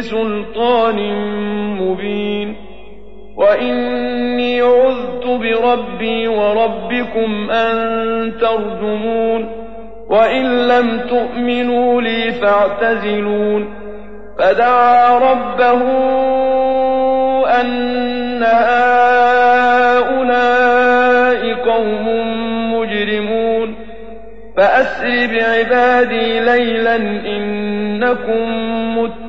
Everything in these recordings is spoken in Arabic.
بِسُلْطَانٍ مُّبِينٍ. وَإِنِّي عُذْتُ بِرَبِّي وَرَبِّكُمْ أَن تَرْجُمُونِ. وَإِن لَّمْ تُؤْمِنُوا لِي فَاعْتَزِلُونِ. فَدَعَا رَبَّهُ أَنَّ هَٰؤُلَاءِ قَوْمٌ مُّجْرِمُونَ. فَأَسْرِ بِعِبَادِي لَيْلًا إِنَّكُم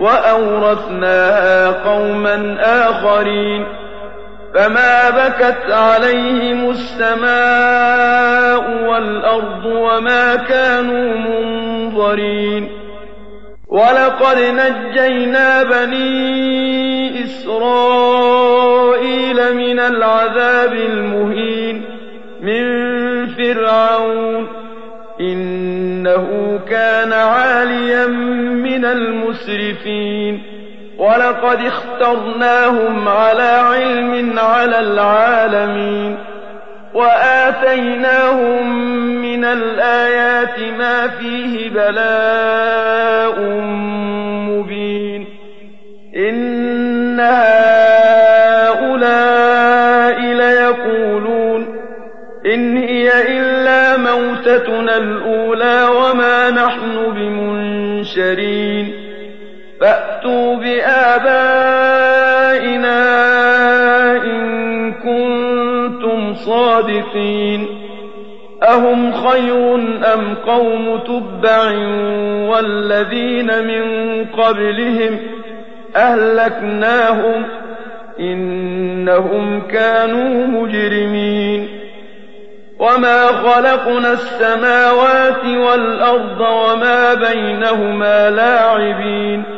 وَأَوْرَثْنَاهَا قَوْمًا آخَرِينَ فَمَا بَكَتْ عَلَيْهِمُ السَّمَاءُ وَالْأَرْضُ وَمَا كَانُوا مُنظَرِينَ وَلَقَدْ نَجَّيْنَا بَنِي إِسْرَائِيلَ الْمُسْرِفِينَ وَلَقَدِ اخْتَرْنَاهُمْ عَلَىٰ عِلْمٍ عَلَى الْعَالَمِينَ وَآتَيْنَاهُم مِّنَ الْآيَاتِ مَا فِيهِ بَلَاءٌ مُّبِينٌ إِنَّ هَٰؤُلَاءِ لَيَقُولُونَ إِنْ هِيَ إِلَّا مَوْتَتُنَا الْأُولَىٰ وَمَا نَحْنُ بِمُنشَرِينَ فَأْتُوا بِآبَائِنَا إِن كُنتُمْ صَادِقِينَ أَهُمْ خَيْرٌ أَمْ قَوْمُ تُبَّعٍ وَالَّذِينَ مِن قَبْلِهِمْ ۚ أَهْلَكْنَاهُمْ ۖ إِنَّهُمْ كَانُوا مُجْرِمِينَ وَمَا خَلَقْنَا السَّمَاوَاتِ وَالْأَرْضَ وَمَا بَيْنَهُمَا لَاعِبِينَ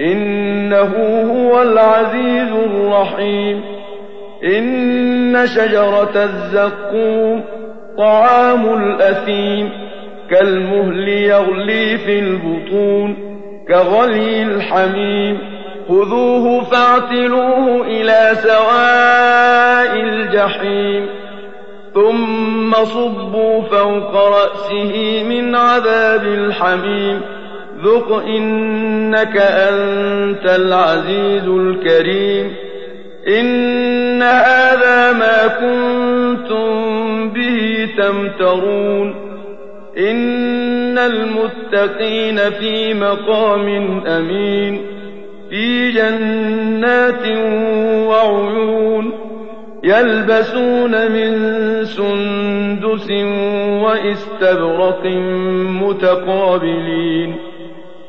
إنه هو العزيز الرحيم. إن شجرة الزقوم طعام الأثيم كالمهل يغلي في البطون كغلي الحميم. خذوه فاعتلوه إلى سواء الجحيم. ثم صبوا فوق رأسه من عذاب الحميم. ذق إنك أنت العزيز الكريم. إن هذا ما كنتم به تمترون. إن المتقين في مقام أمين. في جنات وعيون يلبسون من سندس وإستبرق متقابلين.